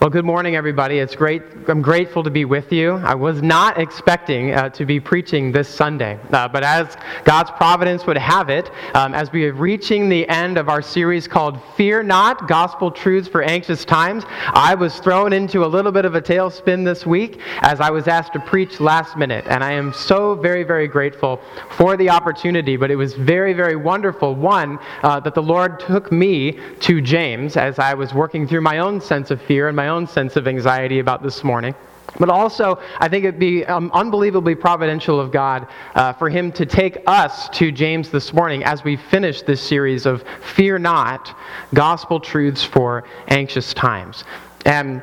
Well, good morning, everybody. It's great. I'm grateful to be with you. I was not expecting uh, to be preaching this Sunday, uh, but as God's providence would have it, um, as we are reaching the end of our series called Fear Not Gospel Truths for Anxious Times, I was thrown into a little bit of a tailspin this week as I was asked to preach last minute. And I am so very, very grateful for the opportunity, but it was very, very wonderful. One, uh, that the Lord took me to James as I was working through my own sense of fear and my own sense of anxiety about this morning. But also, I think it'd be um, unbelievably providential of God uh, for Him to take us to James this morning as we finish this series of Fear Not Gospel Truths for Anxious Times. And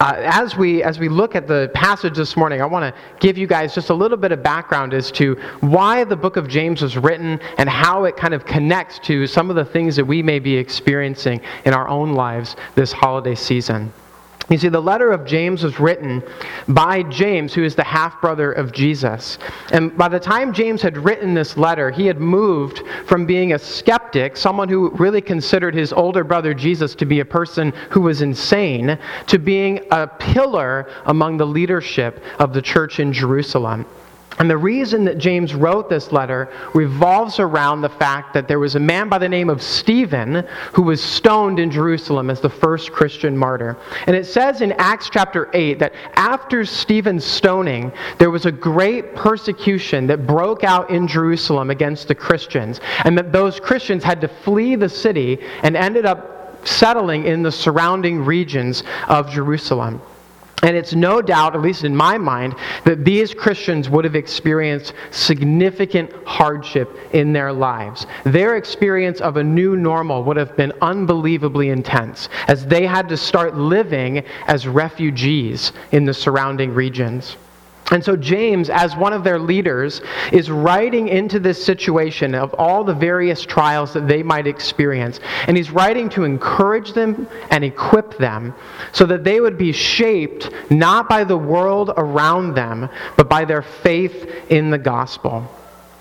uh, as, we, as we look at the passage this morning, I want to give you guys just a little bit of background as to why the book of James was written and how it kind of connects to some of the things that we may be experiencing in our own lives this holiday season. You see, the letter of James was written by James, who is the half brother of Jesus. And by the time James had written this letter, he had moved from being a skeptic, someone who really considered his older brother Jesus to be a person who was insane, to being a pillar among the leadership of the church in Jerusalem. And the reason that James wrote this letter revolves around the fact that there was a man by the name of Stephen who was stoned in Jerusalem as the first Christian martyr. And it says in Acts chapter 8 that after Stephen's stoning, there was a great persecution that broke out in Jerusalem against the Christians, and that those Christians had to flee the city and ended up settling in the surrounding regions of Jerusalem. And it's no doubt, at least in my mind, that these Christians would have experienced significant hardship in their lives. Their experience of a new normal would have been unbelievably intense as they had to start living as refugees in the surrounding regions. And so, James, as one of their leaders, is writing into this situation of all the various trials that they might experience. And he's writing to encourage them and equip them so that they would be shaped not by the world around them, but by their faith in the gospel.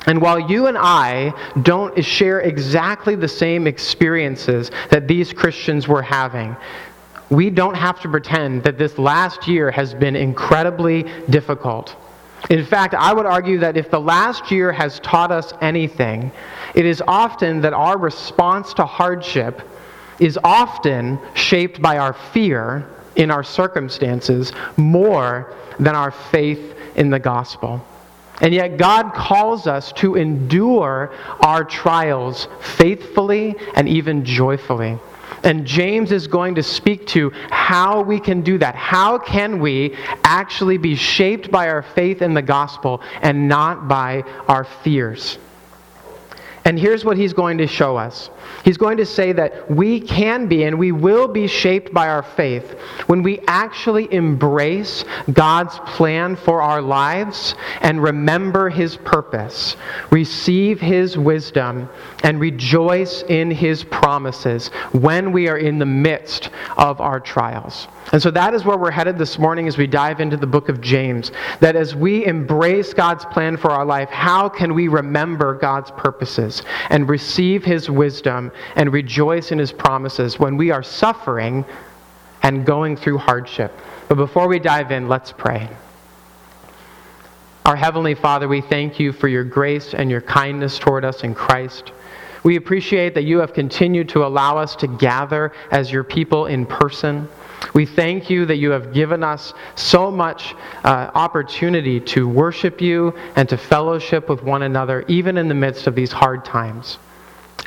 And while you and I don't share exactly the same experiences that these Christians were having, we don't have to pretend that this last year has been incredibly difficult. In fact, I would argue that if the last year has taught us anything, it is often that our response to hardship is often shaped by our fear in our circumstances more than our faith in the gospel. And yet, God calls us to endure our trials faithfully and even joyfully. And James is going to speak to how we can do that. How can we actually be shaped by our faith in the gospel and not by our fears? And here's what he's going to show us He's going to say that we can be and we will be shaped by our faith when we actually embrace God's plan for our lives and remember His purpose, receive His wisdom, and rejoice in His promises when we are in the midst of our trials. And so that is where we're headed this morning as we dive into the book of James. That as we embrace God's plan for our life, how can we remember God's purposes and receive His wisdom and rejoice in His promises when we are suffering and going through hardship? But before we dive in, let's pray. Our Heavenly Father, we thank you for your grace and your kindness toward us in Christ. We appreciate that you have continued to allow us to gather as your people in person. We thank you that you have given us so much uh, opportunity to worship you and to fellowship with one another, even in the midst of these hard times.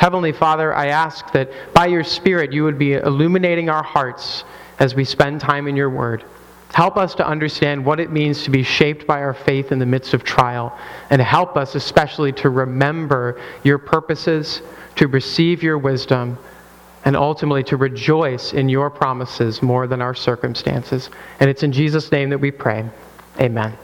Heavenly Father, I ask that by your Spirit you would be illuminating our hearts as we spend time in your word. Help us to understand what it means to be shaped by our faith in the midst of trial, and help us especially to remember your purposes, to receive your wisdom, and ultimately to rejoice in your promises more than our circumstances. And it's in Jesus' name that we pray. Amen.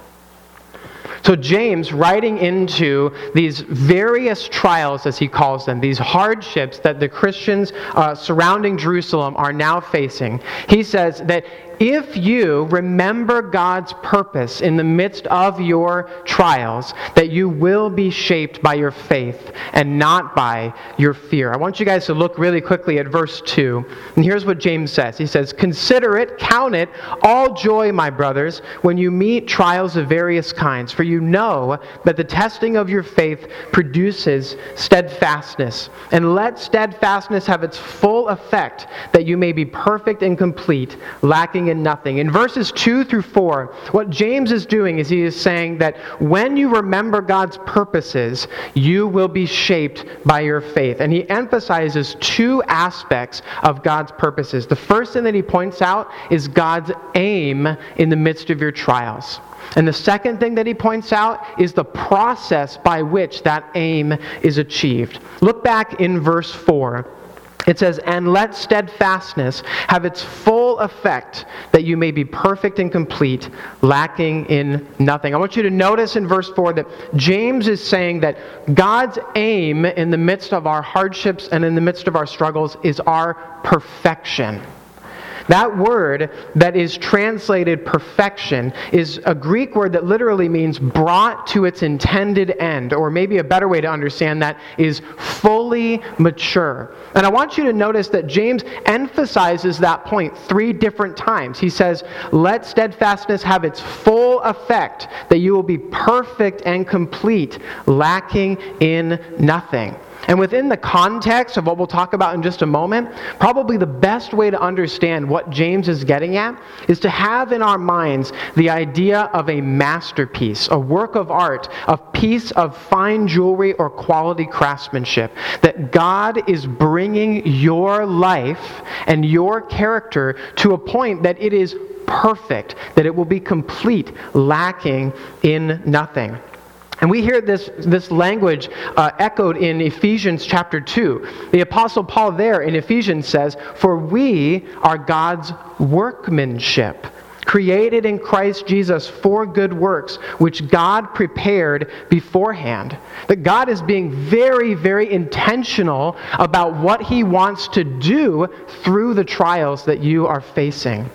So, James, writing into these various trials, as he calls them, these hardships that the Christians uh, surrounding Jerusalem are now facing, he says that if you remember God's purpose in the midst of your trials, that you will be shaped by your faith and not by your fear. I want you guys to look really quickly at verse 2. And here's what James says He says, Consider it, count it, all joy, my brothers, when you meet trials of various kinds, for you know that the testing of your faith produces steadfastness. And let steadfastness have its full effect, that you may be perfect and complete, lacking in nothing. In verses 2 through 4, what James is doing is he is saying that when you remember God's purposes, you will be shaped by your faith. And he emphasizes two aspects of God's purposes. The first thing that he points out is God's aim in the midst of your trials. And the second thing that he points out is the process by which that aim is achieved. Look back in verse 4. It says, And let steadfastness have its full effect, that you may be perfect and complete, lacking in nothing. I want you to notice in verse 4 that James is saying that God's aim in the midst of our hardships and in the midst of our struggles is our perfection. That word that is translated perfection is a Greek word that literally means brought to its intended end, or maybe a better way to understand that is fully mature. And I want you to notice that James emphasizes that point three different times. He says, Let steadfastness have its full effect, that you will be perfect and complete, lacking in nothing. And within the context of what we'll talk about in just a moment, probably the best way to understand what James is getting at is to have in our minds the idea of a masterpiece, a work of art, a piece of fine jewelry or quality craftsmanship. That God is bringing your life and your character to a point that it is perfect, that it will be complete, lacking in nothing. And we hear this, this language uh, echoed in Ephesians chapter 2. The Apostle Paul there in Ephesians says, For we are God's workmanship, created in Christ Jesus for good works, which God prepared beforehand. That God is being very, very intentional about what he wants to do through the trials that you are facing.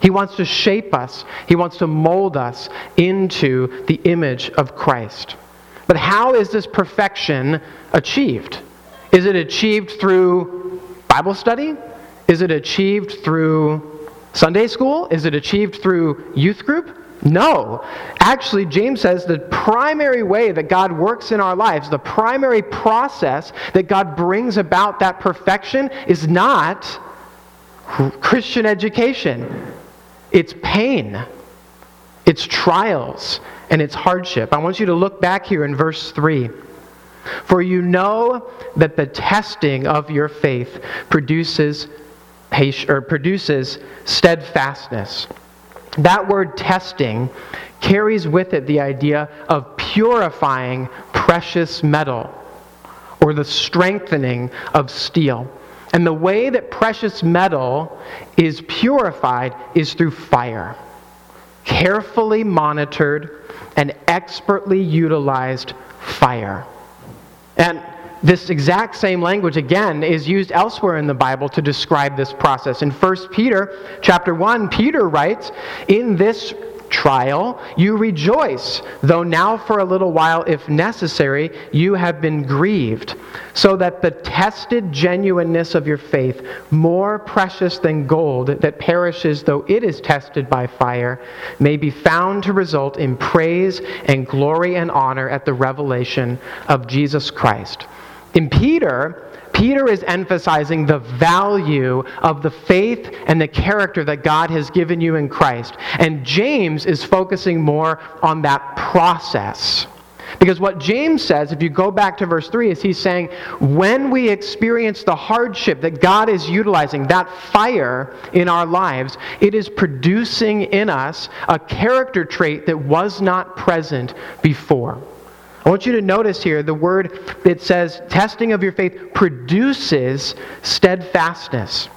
He wants to shape us, He wants to mold us into the image of Christ. But how is this perfection achieved? Is it achieved through Bible study? Is it achieved through Sunday school? Is it achieved through youth group? No. Actually, James says the primary way that God works in our lives, the primary process that God brings about that perfection is not Christian education. It's pain, it's trials, and it's hardship. I want you to look back here in verse 3. For you know that the testing of your faith produces or produces steadfastness. That word testing carries with it the idea of purifying precious metal or the strengthening of steel. And the way that precious metal is purified is through fire. Carefully monitored and expertly utilized fire. And this exact same language again is used elsewhere in the Bible to describe this process. In 1 Peter chapter 1, Peter writes, "In this trial, you rejoice, though now for a little while, if necessary, you have been grieved, so that the tested genuineness of your faith, more precious than gold that perishes though it is tested by fire, may be found to result in praise and glory and honor at the revelation of Jesus Christ. In Peter, Peter is emphasizing the value of the faith and the character that God has given you in Christ. And James is focusing more on that process. Because what James says, if you go back to verse 3, is he's saying, when we experience the hardship that God is utilizing, that fire in our lives, it is producing in us a character trait that was not present before. I want you to notice here the word that says testing of your faith produces steadfastness.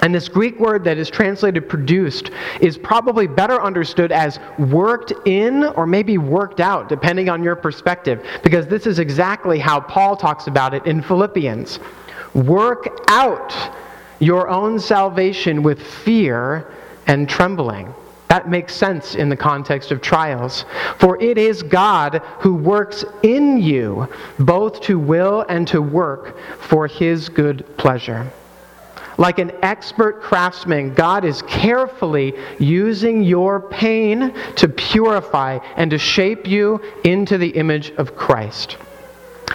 And this Greek word that is translated produced is probably better understood as worked in or maybe worked out, depending on your perspective, because this is exactly how Paul talks about it in Philippians. Work out your own salvation with fear and trembling. That makes sense in the context of trials. For it is God who works in you both to will and to work for his good pleasure. Like an expert craftsman, God is carefully using your pain to purify and to shape you into the image of Christ.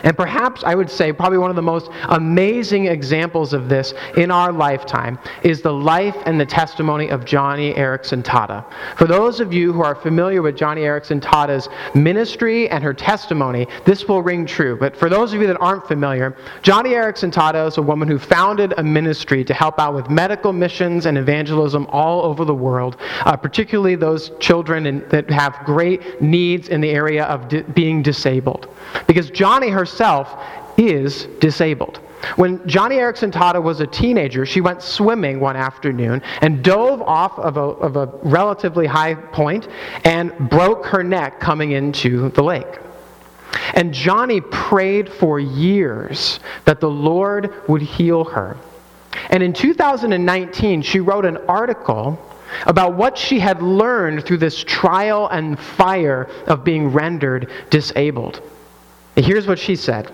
And perhaps I would say, probably one of the most amazing examples of this in our lifetime is the life and the testimony of Joni Eareckson Tada. For those of you who are familiar with Joni Eareckson Tada's ministry and her testimony, this will ring true. But for those of you that aren't familiar, Joni Eareckson Tada is a woman who founded a ministry to help out with medical missions and evangelism all over the world, uh, particularly those children in, that have great needs in the area of di- being disabled. Because Joni herself herself is disabled. When Joni Eareckson Tada was a teenager, she went swimming one afternoon and dove off of a, of a relatively high point and broke her neck coming into the lake. And Joni prayed for years that the Lord would heal her. And in 2019, she wrote an article about what she had learned through this trial and fire of being rendered disabled. Here's what she said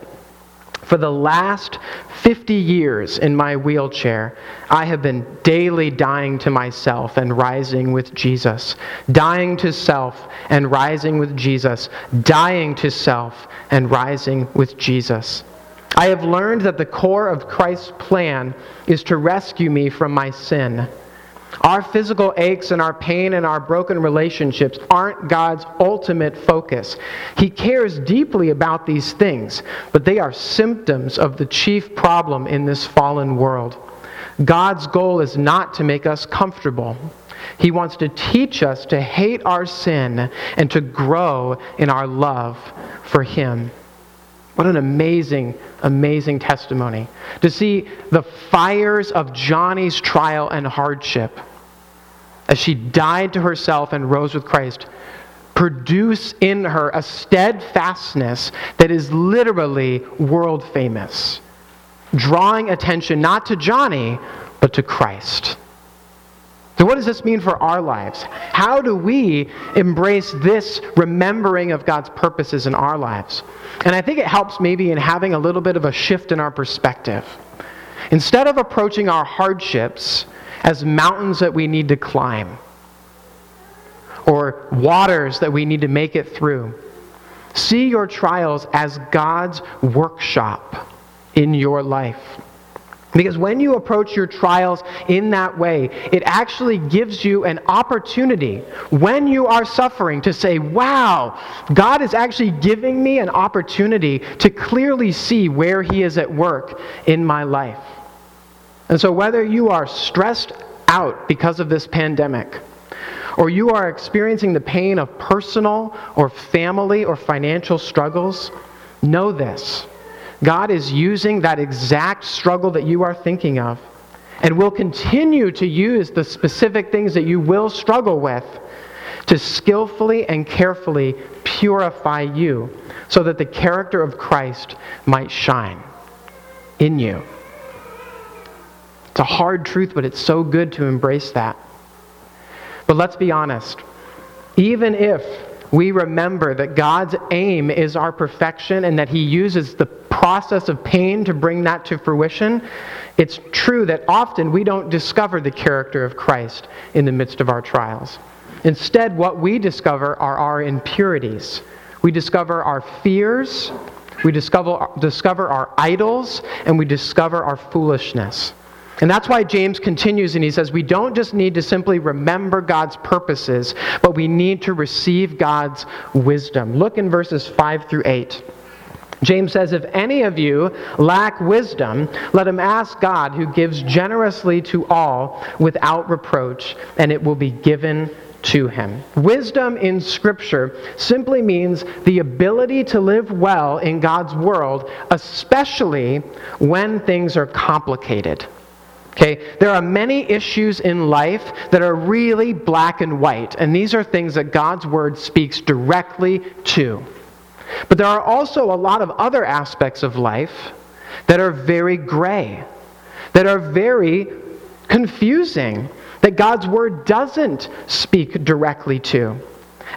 For the last 50 years in my wheelchair, I have been daily dying to myself and rising with Jesus. Dying to self and rising with Jesus. Dying to self and rising with Jesus. I have learned that the core of Christ's plan is to rescue me from my sin our physical aches and our pain and our broken relationships aren't God's ultimate focus. He cares deeply about these things, but they are symptoms of the chief problem in this fallen world. God's goal is not to make us comfortable. He wants to teach us to hate our sin and to grow in our love for Him. What an amazing, amazing testimony. To see the fires of Joni's trial and hardship as she died to herself and rose with Christ produce in her a steadfastness that is literally world famous, drawing attention not to Joni, but to Christ. So, what does this mean for our lives? How do we embrace this remembering of God's purposes in our lives? And I think it helps maybe in having a little bit of a shift in our perspective. Instead of approaching our hardships as mountains that we need to climb or waters that we need to make it through, see your trials as God's workshop in your life. Because when you approach your trials in that way, it actually gives you an opportunity when you are suffering to say, wow, God is actually giving me an opportunity to clearly see where He is at work in my life. And so, whether you are stressed out because of this pandemic, or you are experiencing the pain of personal or family or financial struggles, know this God is using that exact struggle that you are thinking of and will continue to use the specific things that you will struggle with to skillfully and carefully purify you so that the character of Christ might shine in you. It's a hard truth, but it's so good to embrace that. But let's be honest. Even if we remember that God's aim is our perfection and that He uses the process of pain to bring that to fruition, it's true that often we don't discover the character of Christ in the midst of our trials. Instead, what we discover are our impurities. We discover our fears, we discover, discover our idols, and we discover our foolishness. And that's why James continues and he says, We don't just need to simply remember God's purposes, but we need to receive God's wisdom. Look in verses 5 through 8. James says, If any of you lack wisdom, let him ask God, who gives generously to all without reproach, and it will be given to him. Wisdom in Scripture simply means the ability to live well in God's world, especially when things are complicated. Okay, there are many issues in life that are really black and white, and these are things that God's word speaks directly to. But there are also a lot of other aspects of life that are very gray, that are very confusing, that God's word doesn't speak directly to.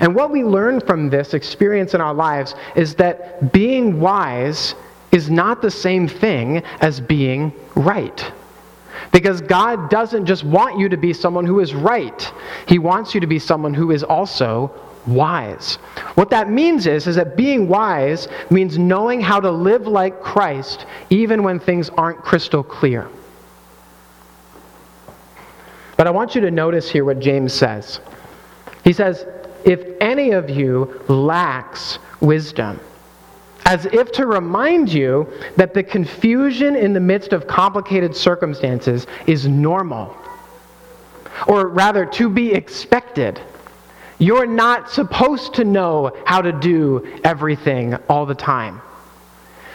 And what we learn from this experience in our lives is that being wise is not the same thing as being right. Because God doesn't just want you to be someone who is right, He wants you to be someone who is also wise. What that means is, is that being wise means knowing how to live like Christ even when things aren't crystal clear. But I want you to notice here what James says. He says, If any of you lacks wisdom, as if to remind you that the confusion in the midst of complicated circumstances is normal, or rather, to be expected. You're not supposed to know how to do everything all the time.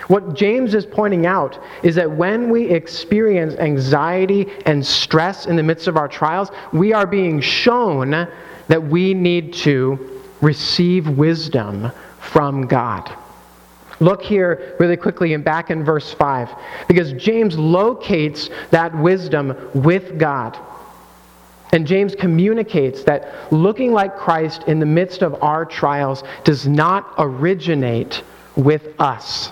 What James is pointing out is that when we experience anxiety and stress in the midst of our trials, we are being shown that we need to receive wisdom from God. Look here really quickly and back in verse 5, because James locates that wisdom with God. And James communicates that looking like Christ in the midst of our trials does not originate with us.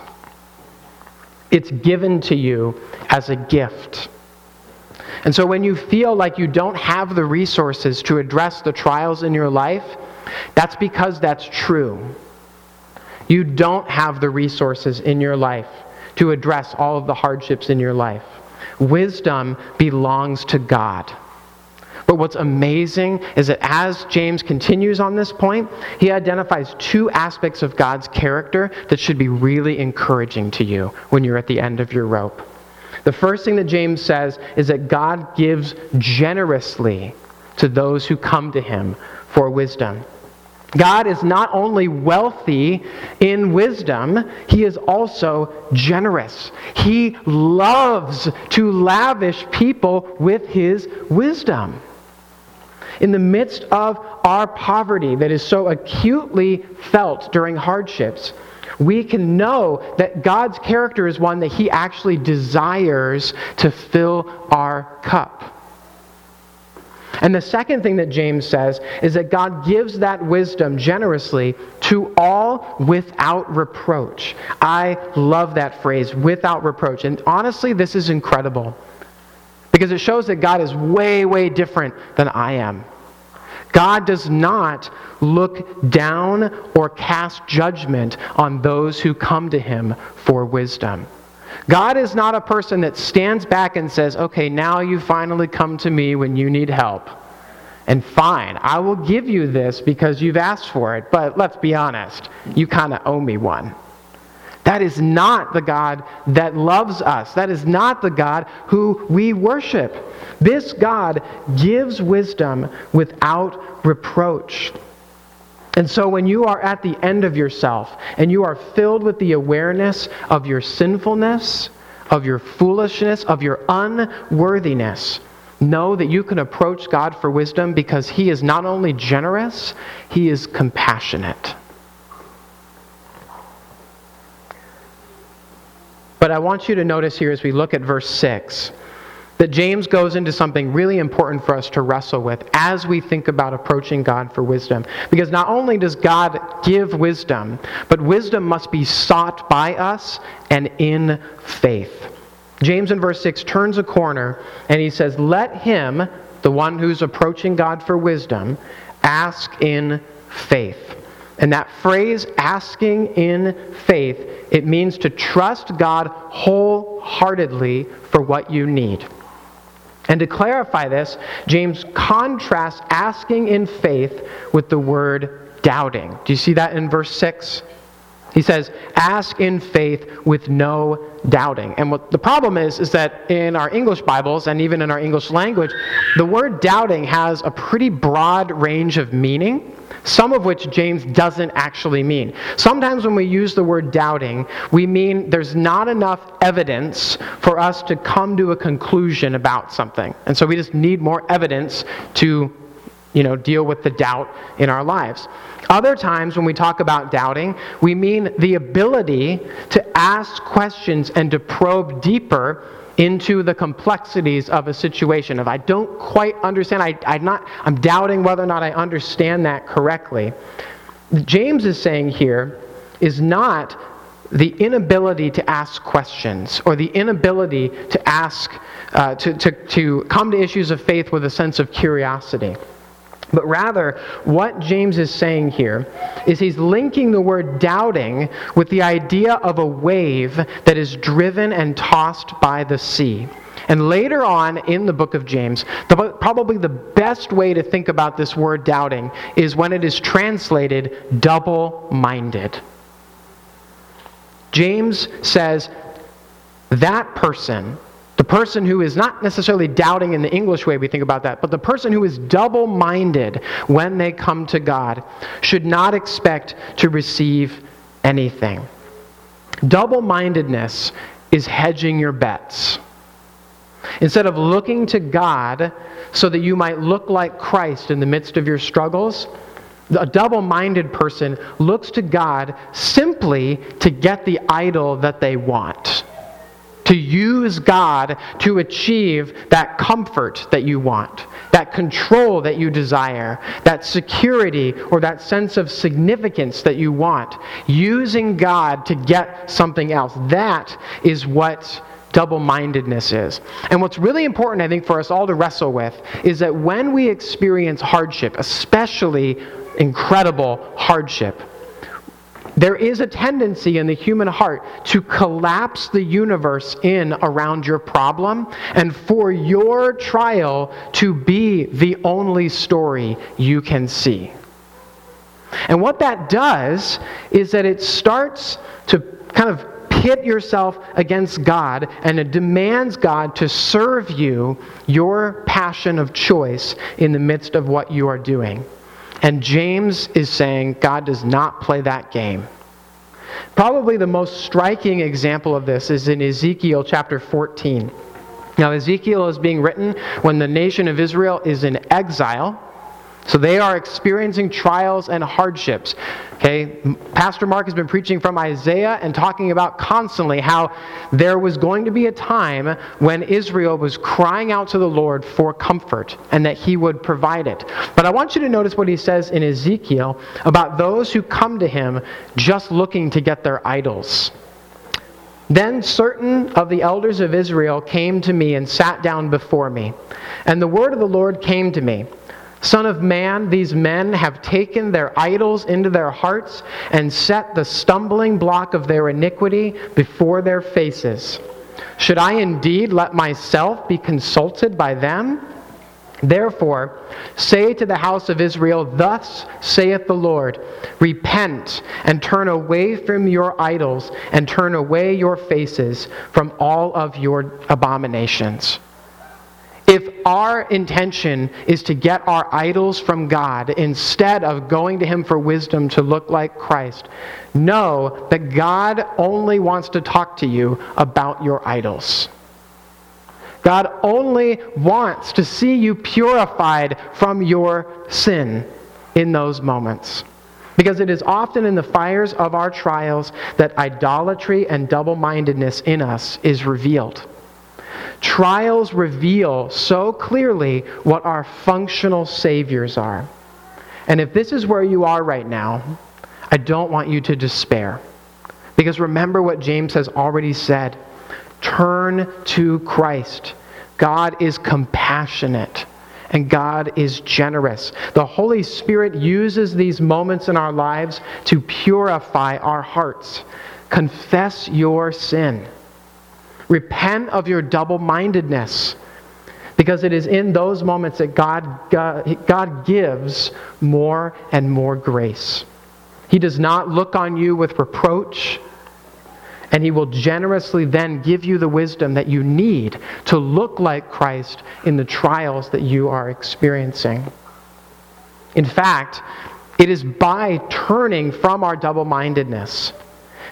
It's given to you as a gift. And so when you feel like you don't have the resources to address the trials in your life, that's because that's true. You don't have the resources in your life to address all of the hardships in your life. Wisdom belongs to God. But what's amazing is that as James continues on this point, he identifies two aspects of God's character that should be really encouraging to you when you're at the end of your rope. The first thing that James says is that God gives generously to those who come to him for wisdom. God is not only wealthy in wisdom, he is also generous. He loves to lavish people with his wisdom. In the midst of our poverty that is so acutely felt during hardships, we can know that God's character is one that he actually desires to fill our cup. And the second thing that James says is that God gives that wisdom generously to all without reproach. I love that phrase, without reproach. And honestly, this is incredible because it shows that God is way, way different than I am. God does not look down or cast judgment on those who come to him for wisdom. God is not a person that stands back and says, okay, now you finally come to me when you need help. And fine, I will give you this because you've asked for it, but let's be honest, you kind of owe me one. That is not the God that loves us. That is not the God who we worship. This God gives wisdom without reproach. And so, when you are at the end of yourself and you are filled with the awareness of your sinfulness, of your foolishness, of your unworthiness, know that you can approach God for wisdom because He is not only generous, He is compassionate. But I want you to notice here as we look at verse 6 that James goes into something really important for us to wrestle with as we think about approaching God for wisdom. Because not only does God give wisdom, but wisdom must be sought by us and in faith. James in verse 6 turns a corner and he says, Let him, the one who's approaching God for wisdom, ask in faith. And that phrase, asking in faith, it means to trust God wholeheartedly for what you need. And to clarify this, James contrasts asking in faith with the word doubting. Do you see that in verse 6? He says, ask in faith with no doubting. And what the problem is, is that in our English Bibles and even in our English language, the word doubting has a pretty broad range of meaning. Some of which James doesn't actually mean. Sometimes when we use the word doubting, we mean there's not enough evidence for us to come to a conclusion about something. And so we just need more evidence to you know, deal with the doubt in our lives. Other times when we talk about doubting, we mean the ability to ask questions and to probe deeper into the complexities of a situation. If I don't quite understand, I, I'm, not, I'm doubting whether or not I understand that correctly. James is saying here is not the inability to ask questions or the inability to ask, uh, to, to, to come to issues of faith with a sense of curiosity. But rather, what James is saying here is he's linking the word doubting with the idea of a wave that is driven and tossed by the sea. And later on in the book of James, the, probably the best way to think about this word doubting is when it is translated double minded. James says, that person the person who is not necessarily doubting in the English way we think about that, but the person who is double minded when they come to God should not expect to receive anything. Double mindedness is hedging your bets. Instead of looking to God so that you might look like Christ in the midst of your struggles, a double minded person looks to God simply to get the idol that they want to use God to achieve that comfort that you want, that control that you desire, that security or that sense of significance that you want. Using God to get something else. That is what double mindedness is. And what's really important, I think, for us all to wrestle with is that when we experience hardship, especially incredible hardship, there is a tendency in the human heart to collapse the universe in around your problem and for your trial to be the only story you can see. And what that does is that it starts to kind of pit yourself against God and it demands God to serve you your passion of choice in the midst of what you are doing. And James is saying God does not play that game. Probably the most striking example of this is in Ezekiel chapter 14. Now, Ezekiel is being written when the nation of Israel is in exile so they are experiencing trials and hardships. Okay, Pastor Mark has been preaching from Isaiah and talking about constantly how there was going to be a time when Israel was crying out to the Lord for comfort and that he would provide it. But I want you to notice what he says in Ezekiel about those who come to him just looking to get their idols. Then certain of the elders of Israel came to me and sat down before me. And the word of the Lord came to me. Son of man, these men have taken their idols into their hearts and set the stumbling block of their iniquity before their faces. Should I indeed let myself be consulted by them? Therefore, say to the house of Israel, Thus saith the Lord Repent and turn away from your idols and turn away your faces from all of your abominations. If our intention is to get our idols from God instead of going to Him for wisdom to look like Christ, know that God only wants to talk to you about your idols. God only wants to see you purified from your sin in those moments. Because it is often in the fires of our trials that idolatry and double mindedness in us is revealed. Trials reveal so clearly what our functional saviors are. And if this is where you are right now, I don't want you to despair. Because remember what James has already said turn to Christ. God is compassionate and God is generous. The Holy Spirit uses these moments in our lives to purify our hearts. Confess your sin. Repent of your double mindedness. Because it is in those moments that God, God, God gives more and more grace. He does not look on you with reproach, and He will generously then give you the wisdom that you need to look like Christ in the trials that you are experiencing. In fact, It is by turning from our double mindedness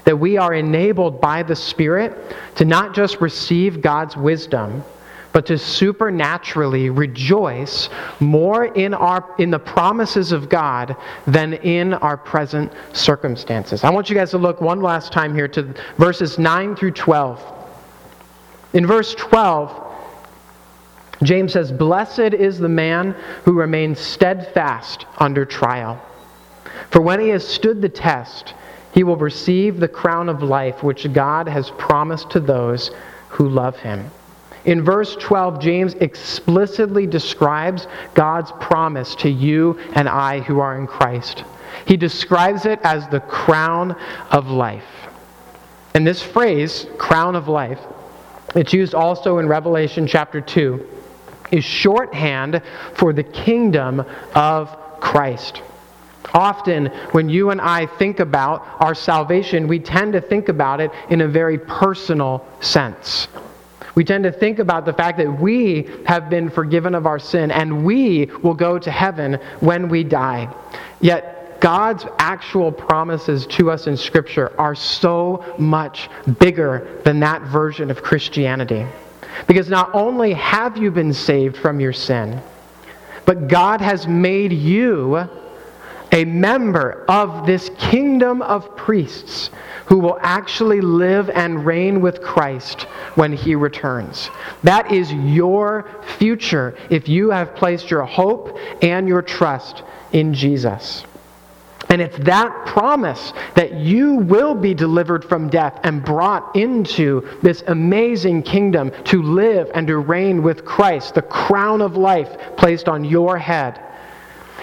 that we are enabled by the Spirit to not just receive God's wisdom, but to supernaturally rejoice more in, our, in the promises of God than in our present circumstances. I want you guys to look one last time here to verses 9 through 12. In verse 12, James says, Blessed is the man who remains steadfast under trial. For when he has stood the test, he will receive the crown of life which God has promised to those who love him. In verse 12, James explicitly describes God's promise to you and I who are in Christ. He describes it as the crown of life. And this phrase, crown of life, it's used also in Revelation chapter 2, is shorthand for the kingdom of Christ. Often, when you and I think about our salvation, we tend to think about it in a very personal sense. We tend to think about the fact that we have been forgiven of our sin and we will go to heaven when we die. Yet, God's actual promises to us in Scripture are so much bigger than that version of Christianity. Because not only have you been saved from your sin, but God has made you a member of this kingdom of priests who will actually live and reign with Christ when he returns. That is your future if you have placed your hope and your trust in Jesus. And it's that promise that you will be delivered from death and brought into this amazing kingdom to live and to reign with Christ, the crown of life placed on your head.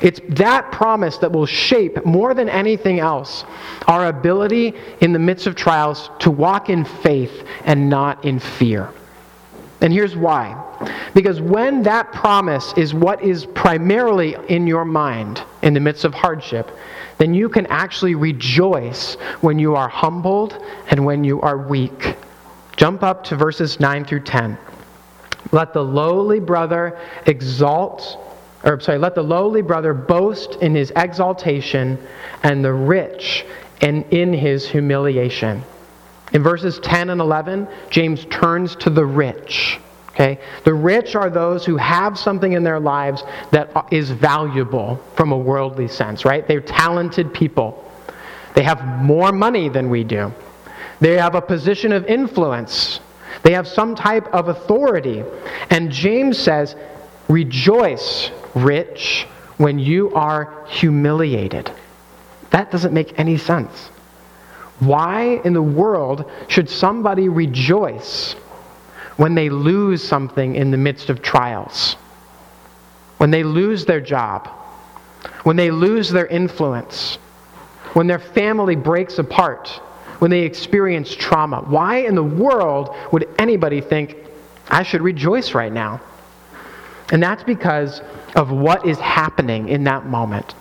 It's that promise that will shape more than anything else our ability in the midst of trials to walk in faith and not in fear. And here's why. Because when that promise is what is primarily in your mind in the midst of hardship, then you can actually rejoice when you are humbled and when you are weak. Jump up to verses 9 through 10. Let the lowly brother exalt or sorry, let the lowly brother boast in his exaltation and the rich and in his humiliation. In verses 10 and 11, James turns to the rich. Okay? The rich are those who have something in their lives that is valuable from a worldly sense, right? They're talented people. They have more money than we do. They have a position of influence. They have some type of authority. And James says, Rejoice rich when you are humiliated. That doesn't make any sense. Why in the world should somebody rejoice when they lose something in the midst of trials? When they lose their job? When they lose their influence? When their family breaks apart? When they experience trauma? Why in the world would anybody think, I should rejoice right now? And that's because of what is happening in that moment.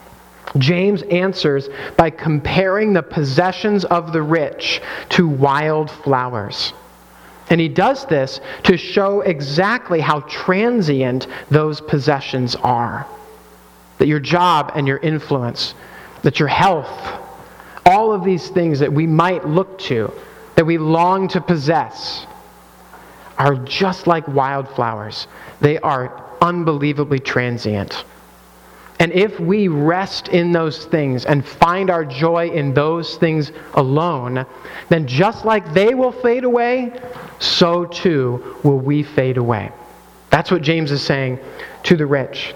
James answers by comparing the possessions of the rich to wild flowers. And he does this to show exactly how transient those possessions are. That your job and your influence, that your health, all of these things that we might look to, that we long to possess, are just like wildflowers. They are unbelievably transient. And if we rest in those things and find our joy in those things alone, then just like they will fade away, so too will we fade away. That's what James is saying to the rich.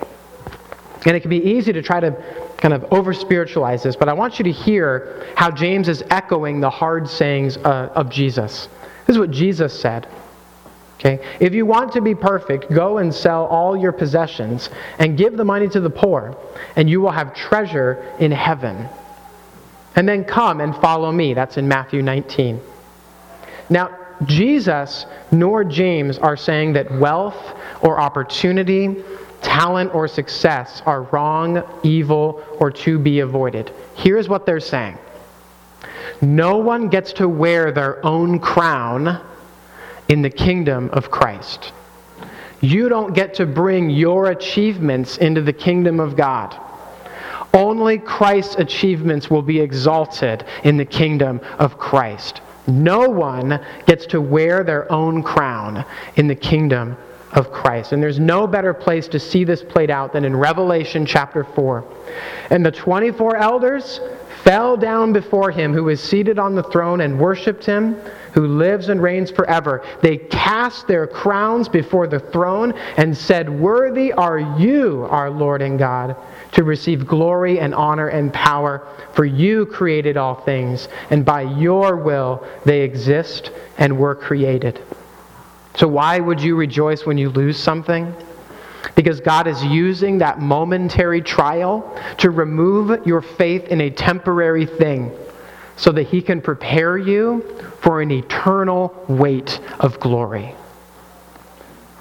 And it can be easy to try to kind of over spiritualize this, but I want you to hear how James is echoing the hard sayings uh, of Jesus. This is what Jesus said. Okay? If you want to be perfect, go and sell all your possessions and give the money to the poor, and you will have treasure in heaven. And then come and follow me. That's in Matthew 19. Now, Jesus nor James are saying that wealth or opportunity, talent or success are wrong, evil, or to be avoided. Here's what they're saying No one gets to wear their own crown in the kingdom of Christ. You don't get to bring your achievements into the kingdom of God. Only Christ's achievements will be exalted in the kingdom of Christ. No one gets to wear their own crown in the kingdom of Christ. And there's no better place to see this played out than in Revelation chapter 4. And the 24 elders fell down before him who is seated on the throne and worshiped him who lives and reigns forever. They cast their crowns before the throne and said, Worthy are you, our Lord and God to receive glory and honor and power, for you created all things, and by your will they exist and were created. So, why would you rejoice when you lose something? Because God is using that momentary trial to remove your faith in a temporary thing so that He can prepare you for an eternal weight of glory.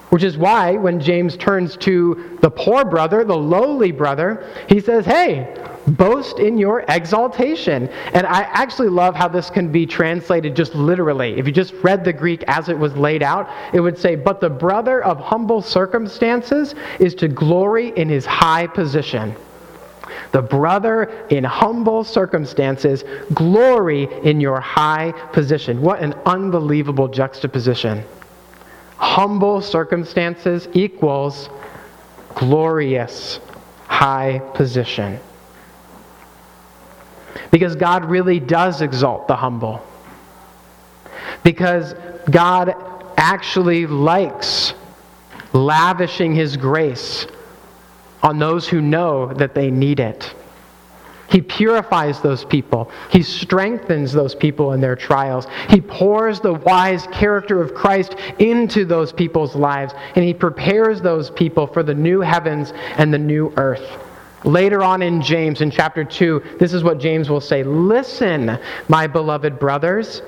Which is why when James turns to the poor brother, the lowly brother, he says, Hey, boast in your exaltation. And I actually love how this can be translated just literally. If you just read the Greek as it was laid out, it would say, But the brother of humble circumstances is to glory in his high position. The brother in humble circumstances, glory in your high position. What an unbelievable juxtaposition humble circumstances equals glorious high position. Because God really does exalt the humble. Because God actually likes lavishing His grace on those who know that they need it. He purifies those people. He strengthens those people in their trials. He pours the wise character of Christ into those people's lives, and He prepares those people for the new heavens and the new earth. Later on in James, in chapter 2, this is what James will say Listen, my beloved brothers.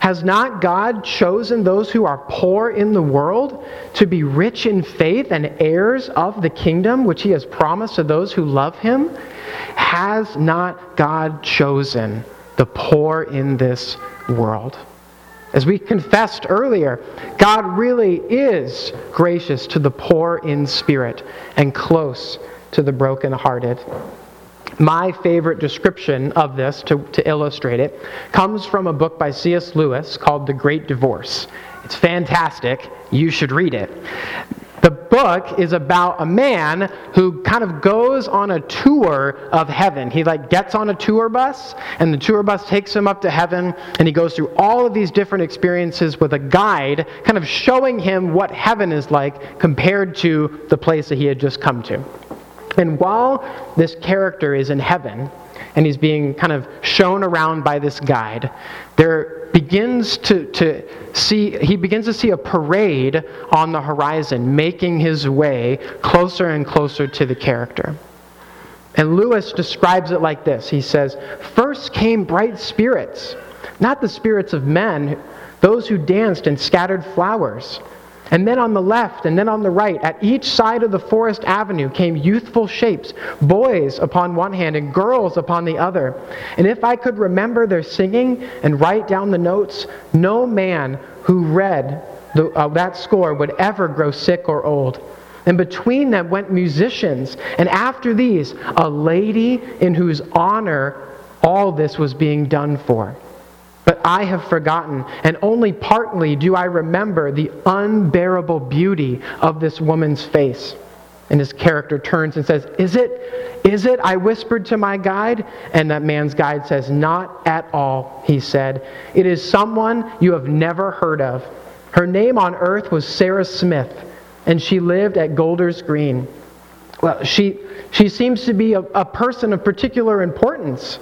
Has not God chosen those who are poor in the world to be rich in faith and heirs of the kingdom which he has promised to those who love him? Has not God chosen the poor in this world? As we confessed earlier, God really is gracious to the poor in spirit and close to the brokenhearted. My favorite description of this, to, to illustrate it, comes from a book by C.S. Lewis called The Great Divorce. It's fantastic. You should read it. The book is about a man who kind of goes on a tour of heaven. He like gets on a tour bus and the tour bus takes him up to heaven and he goes through all of these different experiences with a guide kind of showing him what heaven is like compared to the place that he had just come to. And while this character is in heaven and he's being kind of shown around by this guide, there begins to, to see he begins to see a parade on the horizon making his way closer and closer to the character. And Lewis describes it like this. He says, First came bright spirits, not the spirits of men, those who danced and scattered flowers and then on the left, and then on the right, at each side of the forest avenue came youthful shapes, boys upon one hand and girls upon the other. And if I could remember their singing and write down the notes, no man who read the, uh, that score would ever grow sick or old. And between them went musicians, and after these, a lady in whose honor all this was being done for. But I have forgotten, and only partly do I remember the unbearable beauty of this woman's face. And his character turns and says, Is it? Is it? I whispered to my guide. And that man's guide says, Not at all, he said. It is someone you have never heard of. Her name on earth was Sarah Smith, and she lived at Golders Green. Well, she, she seems to be a, a person of particular importance.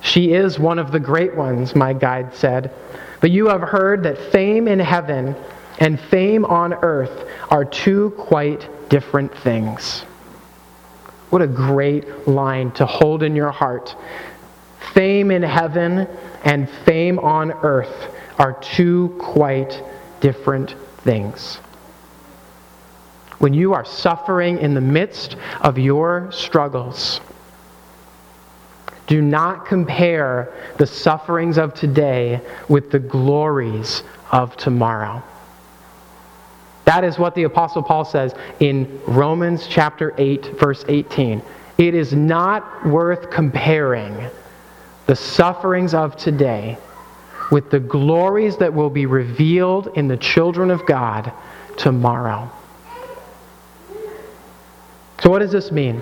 She is one of the great ones, my guide said. But you have heard that fame in heaven and fame on earth are two quite different things. What a great line to hold in your heart. Fame in heaven and fame on earth are two quite different things. When you are suffering in the midst of your struggles, do not compare the sufferings of today with the glories of tomorrow. That is what the Apostle Paul says in Romans chapter 8, verse 18. it is not worth comparing the sufferings of today with the glories that will be revealed in the children of God tomorrow. So, what does this mean?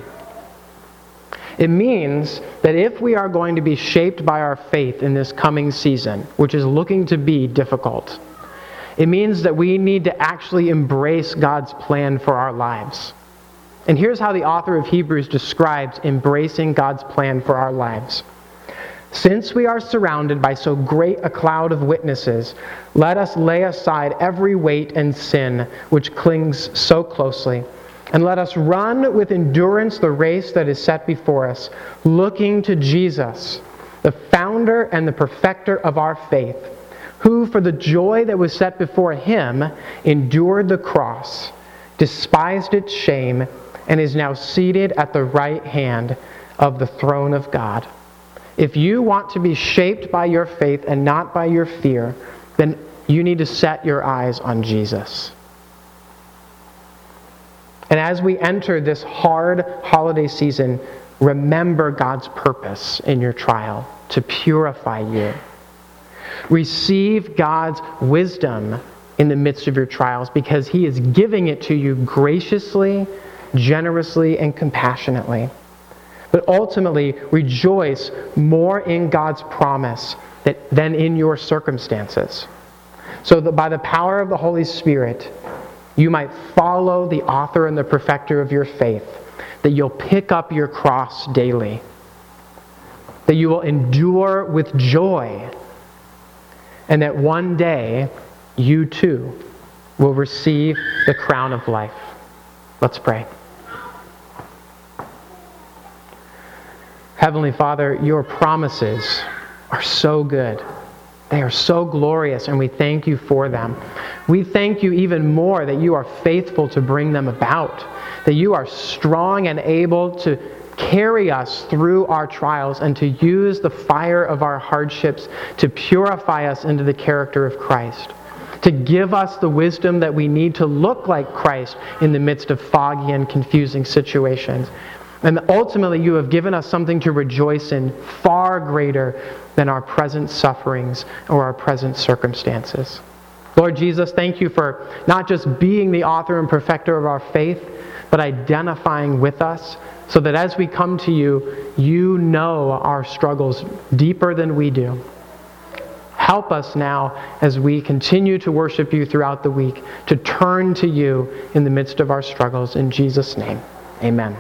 It means that if we are going to be shaped by our faith in this coming season, which is looking to be difficult, it means that we need to actually embrace God's plan for our lives. And here's how the author of Hebrews describes embracing God's plan for our lives. Since we are surrounded by so great a cloud of witnesses, let us lay aside every weight and sin which clings so closely and let us run with endurance the race that is set before us, looking to Jesus, the founder and the perfecter of our faith, who, for the joy that was set before him, endured the cross, despised its shame, and is now seated at the right hand of the throne of God. If you want to be shaped by your faith and not by your fear, then you need to set your eyes on Jesus. And as we enter this hard holiday season, remember God's purpose in your trial to purify you. Receive God's wisdom in the midst of your trials because He is giving it to you graciously, generously, and compassionately. But ultimately, rejoice more in God's promise than in your circumstances. So that by the power of the Holy Spirit, you might follow the author and the perfecter of your faith, that you'll pick up your cross daily, that you will endure with joy, and that one day you too will receive the crown of life. Let's pray. Heavenly Father, your promises are so good. They are so glorious, and we thank you for them. We thank you even more that you are faithful to bring them about, that you are strong and able to carry us through our trials and to use the fire of our hardships to purify us into the character of Christ, to give us the wisdom that we need to look like Christ in the midst of foggy and confusing situations. And ultimately, you have given us something to rejoice in far greater than our present sufferings or our present circumstances. Lord Jesus, thank you for not just being the author and perfecter of our faith, but identifying with us so that as we come to you, you know our struggles deeper than we do. Help us now as we continue to worship you throughout the week to turn to you in the midst of our struggles. In Jesus' name, amen.